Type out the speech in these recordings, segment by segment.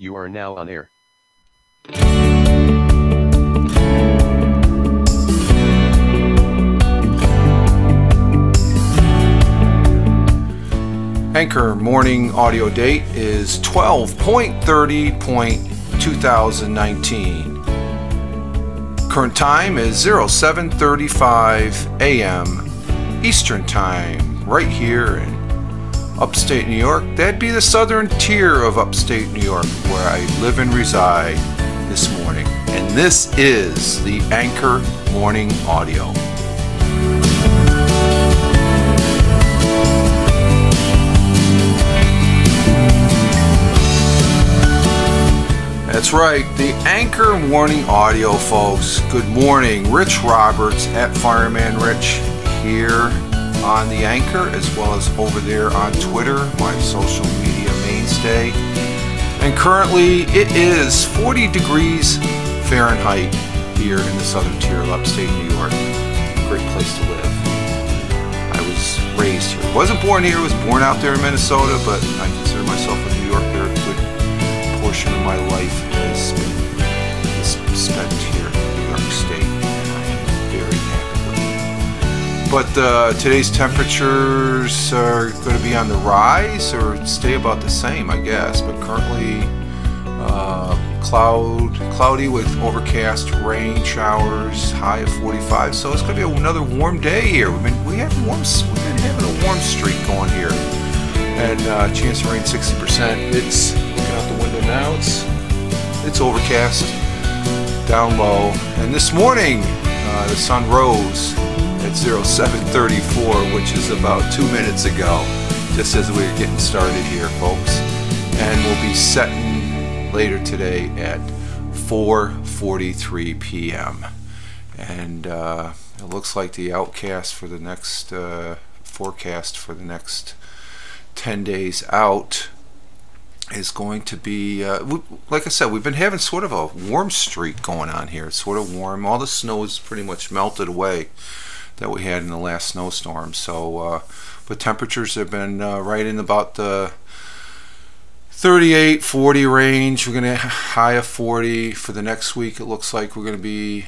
You are now on air. Anchor morning audio date is 12.30.2019. Current time is 0735 a.m. Eastern Time, right here upstate New York. That'd be the southern tier of upstate New York, where I live and reside this morning. And this is the Anchor Morning Audio. That's right, the Anchor Morning Audio, folks. Good morning. Rich Roberts at Fireman Rich here on the Anchor as well as over there on Twitter, my social media mainstay. And currently it is 40 degrees Fahrenheit here in the southern tier of upstate New York. Great place to live. I was raised here. Wasn't born here, was born out there in Minnesota, but I consider myself a But uh, today's temperatures are going to be on the rise or stay about the same, I guess. But currently, uh, cloud, cloudy with overcast rain showers, high of 45. So it's going to be another warm day here. We've been we have warm, we've been having a warm streak going here, and uh, chance of rain 60%. It's looking out the window now. It's it's overcast, down low, and this morning uh, the sun rose at 0734, which is about two minutes ago, just as we are getting started here, folks. And we'll be setting later today at 4:43 p.m. And uh, it looks like the outcast for the next uh, forecast for the next 10 days out is going to be, uh, we, like I said, we've been having sort of a warm streak going on here. It's sort of warm. All the snow is pretty much melted away that we had in the last snowstorm. So, uh, but temperatures have been uh, right in about the 38, 40 range. We're going to high of 40 for the next week. It looks like we're going to be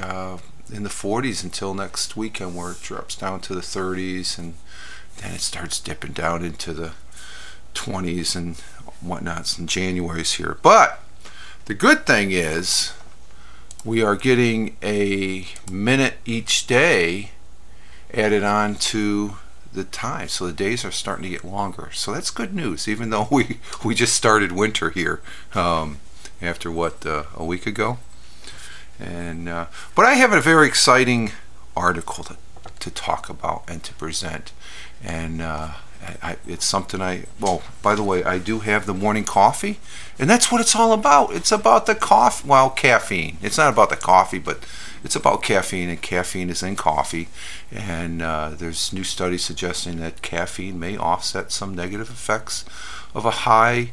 uh, in the 40s until next weekend, where it drops down to the 30s, and then it starts dipping down into the 20s and whatnots in January's here. But the good thing is we are getting a minute each day added on to the time. So the days are starting to get longer. So that's good news, even though we, we just started winter here um, after what, uh, a week ago. And uh, But I have a very exciting article to, to talk about and to present. And uh, I, it's something I, well, by the way, I do have the morning coffee, and that's what it's all about. It's about the coffee, well, caffeine. It's not about the coffee, but it's about caffeine, and caffeine is in coffee. And uh, there's new studies suggesting that caffeine may offset some negative effects of a high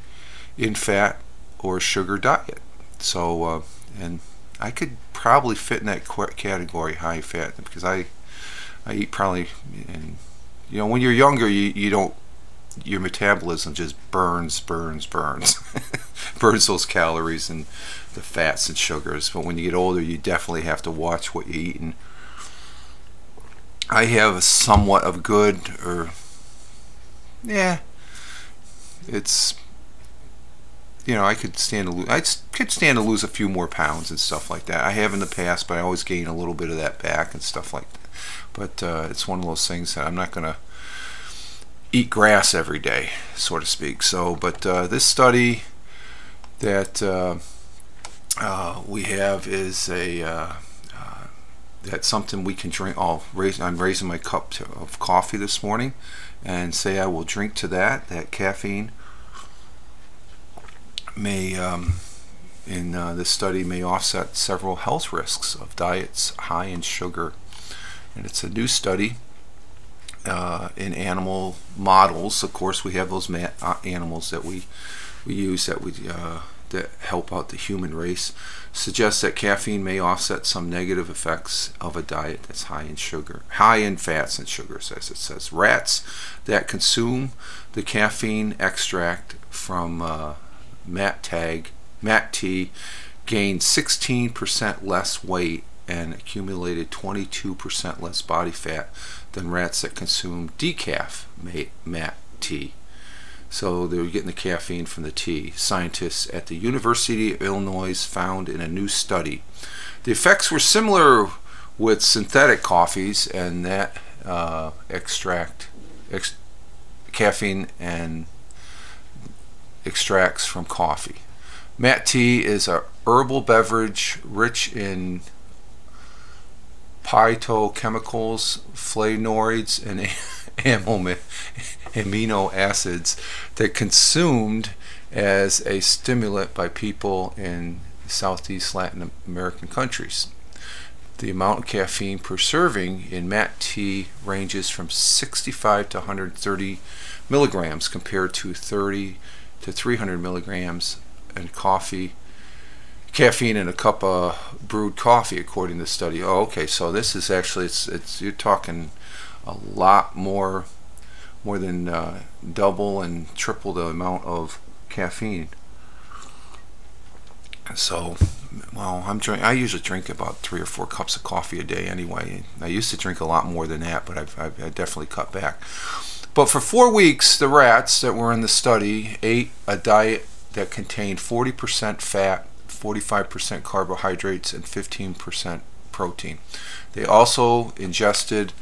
in fat or sugar diet. So, uh, and I could probably fit in that category, high fat, because I, I eat probably, and you know, when you're younger, you, you don't, your metabolism just burns, burns, burns, burns those calories and the fats and sugars. But when you get older, you definitely have to watch what you're eating. I have somewhat of good, or yeah, it's you know I could stand to lose. I could stand to lose a few more pounds and stuff like that. I have in the past, but I always gain a little bit of that back and stuff like that. But uh, it's one of those things that I'm not to eat grass every day, so to speak. So, but uh, this study that uh, uh we have is a uh, uh, that's something we can drink. Oh, raise, I'm raising my cup to, of coffee this morning, and say I will drink to that. That caffeine may. Um, in this study may offset several health risks of diets high in sugar and it's a new study uh, in animal models. Of course, we have those uh, animals that we we use that we uh, that help out the human race. Suggests that caffeine may offset some negative effects of a diet that's high in sugar, high in fats and sugars, as it says. Rats that consume the caffeine extract from uh, MAT tag, MAT T gained 16% less weight and accumulated 22% less body fat than rats that consumed decaf MAT tea. So they were getting the caffeine from the tea. Scientists at the University of Illinois found in a new study. The effects were similar with synthetic coffees and that uh, extract ex caffeine and extracts from coffee. Mat tea is a herbal beverage rich in phytochemicals, flavonoids, and amino acids that consumed as a stimulant by people in Southeast Latin American countries. The amount of caffeine per serving in mat tea ranges from 65 to 130 milligrams compared to 30 to 300 milligrams in coffee caffeine in a cup of brewed coffee according to the study oh okay so this is actually it's it's you're talking a lot more more than uh, double and triple the amount of caffeine. So, well, I'm drink. I usually drink about three or four cups of coffee a day anyway. I used to drink a lot more than that, but I've, I've, I've definitely cut back. But for four weeks, the rats that were in the study ate a diet that contained 40% fat, 45% carbohydrates, and 15% protein. They also ingested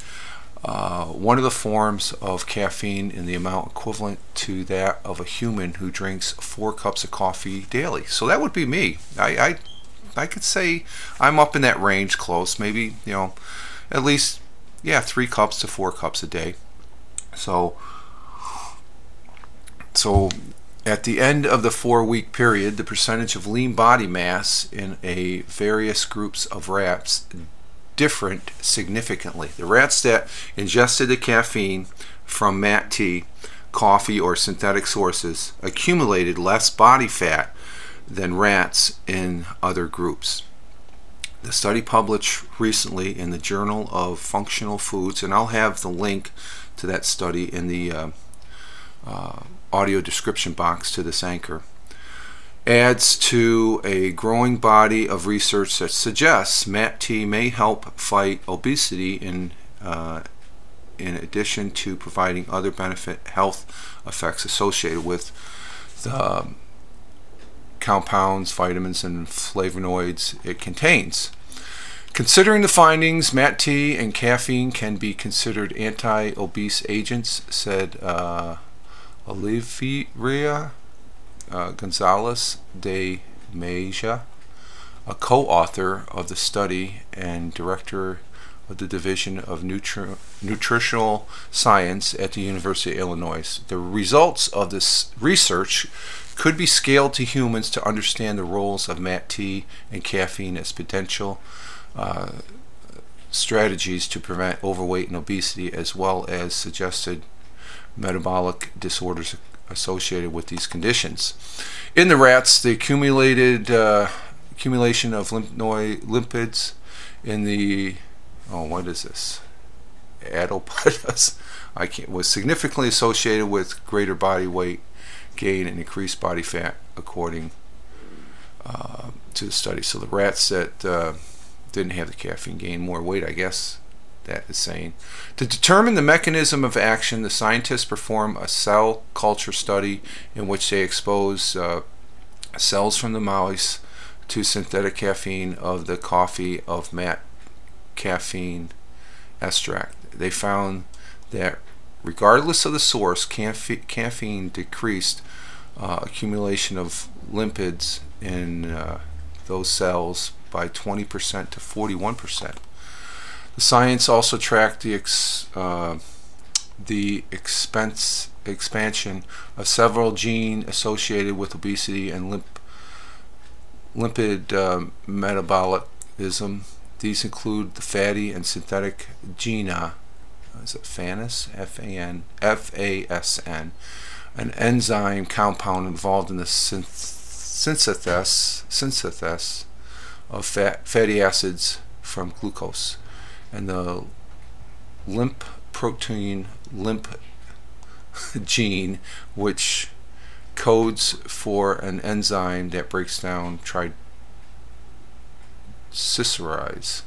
uh, one of the forms of caffeine in the amount equivalent to that of a human who drinks four cups of coffee daily. So that would be me. I, I, I could say I'm up in that range close, maybe, you know, at least, yeah, three cups to four cups a day. So, so at the end of the four week period, the percentage of lean body mass in a various groups of rats different significantly. The rats that ingested the caffeine from MAT tea, coffee, or synthetic sources accumulated less body fat than rats in other groups. The study published recently in the Journal of Functional Foods, and I'll have the link to that study in the uh, uh, audio description box to this anchor adds to a growing body of research that suggests MAT-T may help fight obesity in, uh, in addition to providing other benefit health effects associated with the compounds, vitamins, and flavonoids it contains. Considering the findings, MAT-T and caffeine can be considered anti-obese agents, said uh, Olivia uh, Gonzalez de Mejia, a co-author of the study and director of the Division of Nutri Nutritional Science at the University of Illinois. The results of this research could be scaled to humans to understand the roles of MAT tea and caffeine as potential uh, strategies to prevent overweight and obesity as well as suggested metabolic disorders associated with these conditions. In the rats, the accumulated uh, accumulation of lipids in the oh, what is this? Adipose I can't was significantly associated with greater body weight gain and increased body fat, according uh, to the study. So the rats that uh, didn't have the caffeine gained more weight, I guess, that is saying. To determine the mechanism of action, the scientists perform a cell culture study in which they expose uh, cells from the mouse to synthetic caffeine of the coffee of mat caffeine extract. They found that regardless of the source, caffeine decreased uh, accumulation of lipids in uh, those cells by 20% to 41%. The science also tracked the ex, uh, the expense expansion of several genes associated with obesity and limp, lipid uh, metabolism. These include the fatty and synthetic GNA, is it FANAS? F-A-N, F-A-S-N, an enzyme compound involved in the synthesis, synthesis of fat, fatty acids from glucose and the LIMP protein LIMP gene which codes for an enzyme that breaks down triglycerides.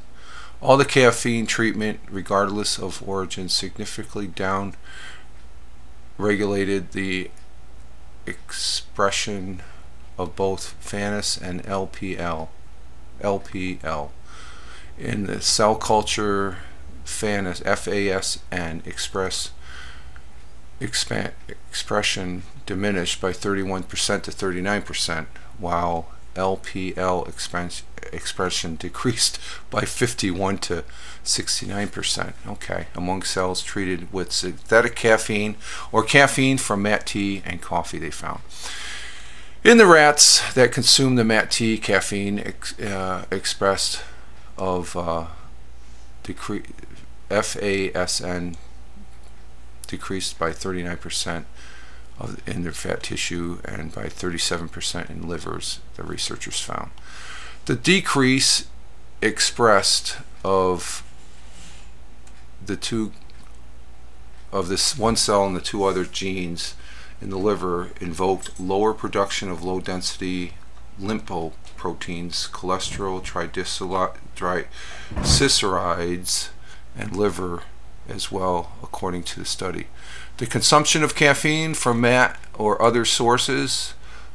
All the caffeine treatment, regardless of origin, significantly down regulated the expression of both FANS and LPL. LPL. In the cell culture, FANS, FASN express expand, expression diminished by 31% to 39%, while LPL expansion, expression decreased by 51 to 69%. Okay, among cells treated with synthetic caffeine or caffeine from mat tea and coffee, they found. In the rats that consumed the mat tea, caffeine ex, uh, expressed of uh, decre- FASN decreased by 39% in their fat tissue and by 37% in livers, the researchers found. The decrease expressed of the two of this one cell and the two other genes in the liver invoked lower production of low density lipoproteins, cholesterol, triglycerides, and liver as well, according to the study. The consumption of caffeine from mat or other sources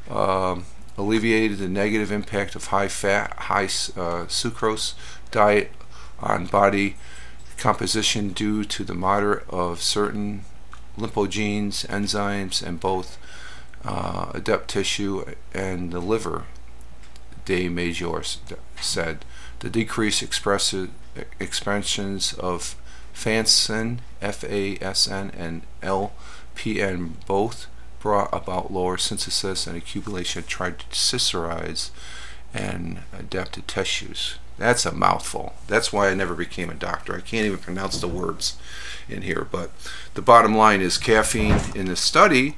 um, alleviated the negative impact of high fat, high uh, sucrose diet on body composition due to the moderate of certain lipogenes, enzymes, and both uh, adept tissue and the liver, De Major said. The decrease expresses expansions of FASN, F-A-S-N, and LPN both brought about lower synthesis and accumulation of triglycerides and adapted tissues. That's a mouthful. That's why I never became a doctor. I can't even pronounce the words in here. But the bottom line is caffeine in the study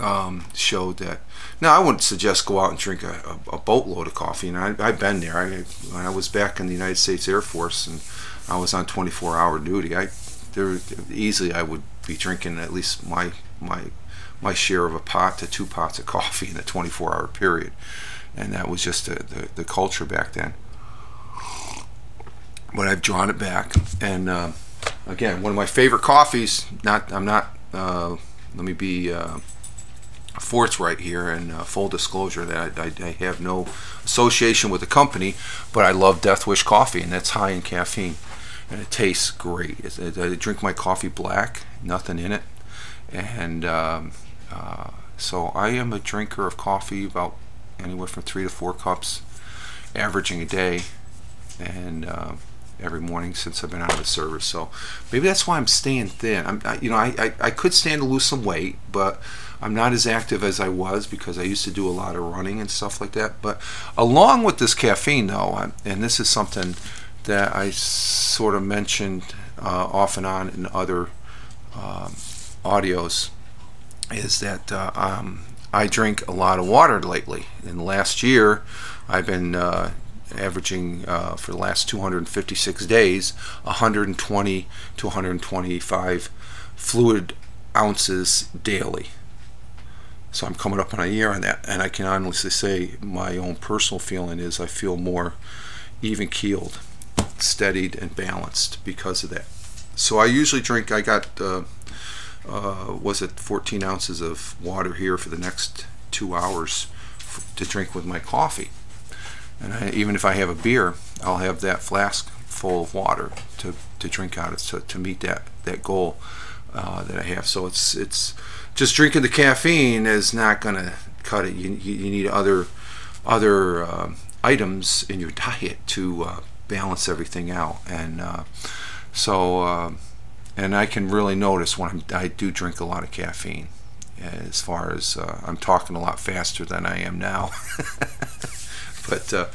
um, showed that. Now, I wouldn't suggest go out and drink a, a, a boatload of coffee. And I, I've been there. I, when I was back in the United States Air Force and I was on 24-hour duty, I there easily I would be drinking at least my my my share of a pot to two pots of coffee in a 24-hour period, and that was just the, the, the culture back then but I've drawn it back. And uh, again, one of my favorite coffees. Not, I'm not. Uh, let me be uh, forthright here and uh, full disclosure that I, I, I, have no association with the company, but I love Death Wish coffee, and that's high in caffeine, and it tastes great. It, I drink my coffee black, nothing in it, and um, uh, so I am a drinker of coffee about anywhere from three to four cups, averaging a day, and uh, every morning since I've been out of the service. So maybe that's why I'm staying thin. I'm, I, you know, I, I, I, could stand to lose some weight, but I'm not as active as I was because I used to do a lot of running and stuff like that. But along with this caffeine, though, and this is something that I sort of mentioned uh, off and on in other um, audios, is that uh, um, I drink a lot of water lately. In the last year, I've been uh, averaging uh, for the last 256 days 120 to 125 fluid ounces daily. So I'm coming up on a year on that, and I can honestly say my own personal feeling is I feel more even keeled, steadied, and balanced because of that. So I usually drink. I got uh, uh, was it 14 ounces of water here for the next two hours to drink with my coffee. And I, even if I have a beer, I'll have that flask full of water to, to drink out of to, to meet that, that goal uh, that I have. So it's it's just drinking the caffeine is not going to cut it. You, you, need other other uh, items in your diet to uh, balance everything out. And uh, so uh, and I can really notice when I'm, I do drink a lot of caffeine. As far as uh, I'm talking a lot faster than I am now. But uh,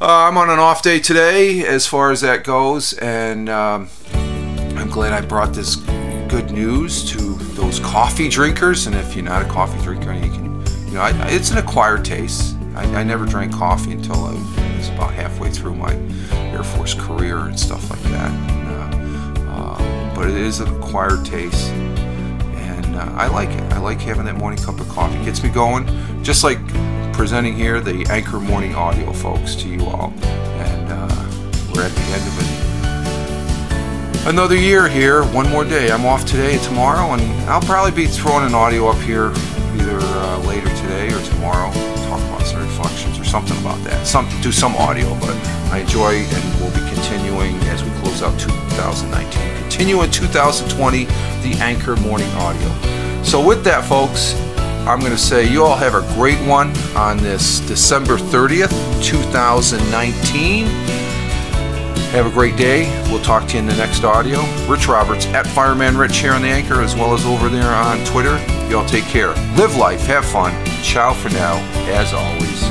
uh, I'm on an off day today as far as that goes, and um, I'm glad I brought this good news to those coffee drinkers. And if you're not a coffee drinker, you can, you know, I, it's an acquired taste. I, I, never drank coffee until I was about halfway through my Air Force career and stuff like that. And, uh, uh, but it is an acquired taste, and uh, I like it. I like having that morning cup of coffee. It gets me going, just like presenting here the Anchor Morning Audio, folks, to you all. And uh, we're at the end of it. Another year here, one more day. I'm off today and tomorrow, and I'll probably be throwing an audio up here either uh, later today or tomorrow. Talk about some reflections or something about that. Some do some audio, but I enjoy and we'll be continuing as we close out 2019. Continue in 2020 the Anchor Morning Audio. So with that, folks, I'm going to say you all have a great one on this December 30th, 2019. Have a great day. We'll talk to you in the next audio. Rich Roberts at Fireman Rich here on the Anchor, as well as over there on Twitter. Y'all take care. Live life. Have fun. Ciao for now. As always,